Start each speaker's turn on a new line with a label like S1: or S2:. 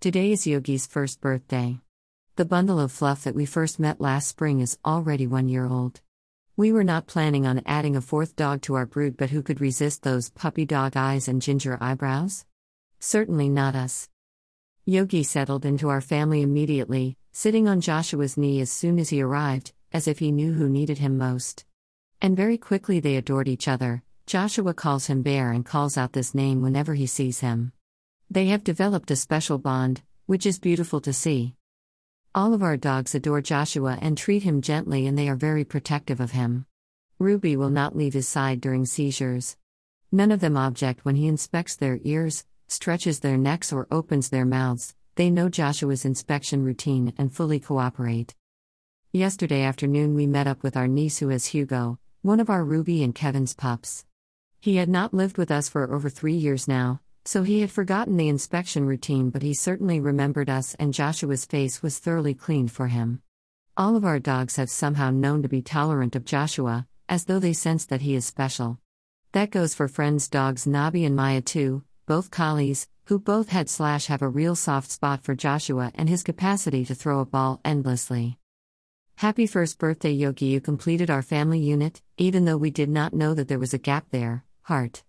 S1: Today is Yogi's first birthday. The bundle of fluff that we first met last spring is already one year old. We were not planning on adding a fourth dog to our brood, but who could resist those puppy dog eyes and ginger eyebrows? Certainly not us. Yogi settled into our family immediately, sitting on Joshua's knee as soon as he arrived, as if he knew who needed him most. And very quickly they adored each other. Joshua calls him Bear and calls out this name whenever he sees him. They have developed a special bond, which is beautiful to see. All of our dogs adore Joshua and treat him gently, and they are very protective of him. Ruby will not leave his side during seizures. None of them object when he inspects their ears, stretches their necks, or opens their mouths. They know Joshua's inspection routine and fully cooperate. Yesterday afternoon, we met up with our niece who is Hugo, one of our Ruby and Kevin's pups. He had not lived with us for over three years now, so he had forgotten the inspection routine, but he certainly remembered us, and Joshua's face was thoroughly cleaned for him. All of our dogs have somehow known to be tolerant of Joshua, as though they sense that he is special. That goes for friends' dogs Nabi and Maya too, both collies, who both had slash have a real soft spot for Joshua and his capacity to throw a ball endlessly. Happy first birthday, Yogi! You completed our family unit, even though we did not know that there was a gap there. Heart.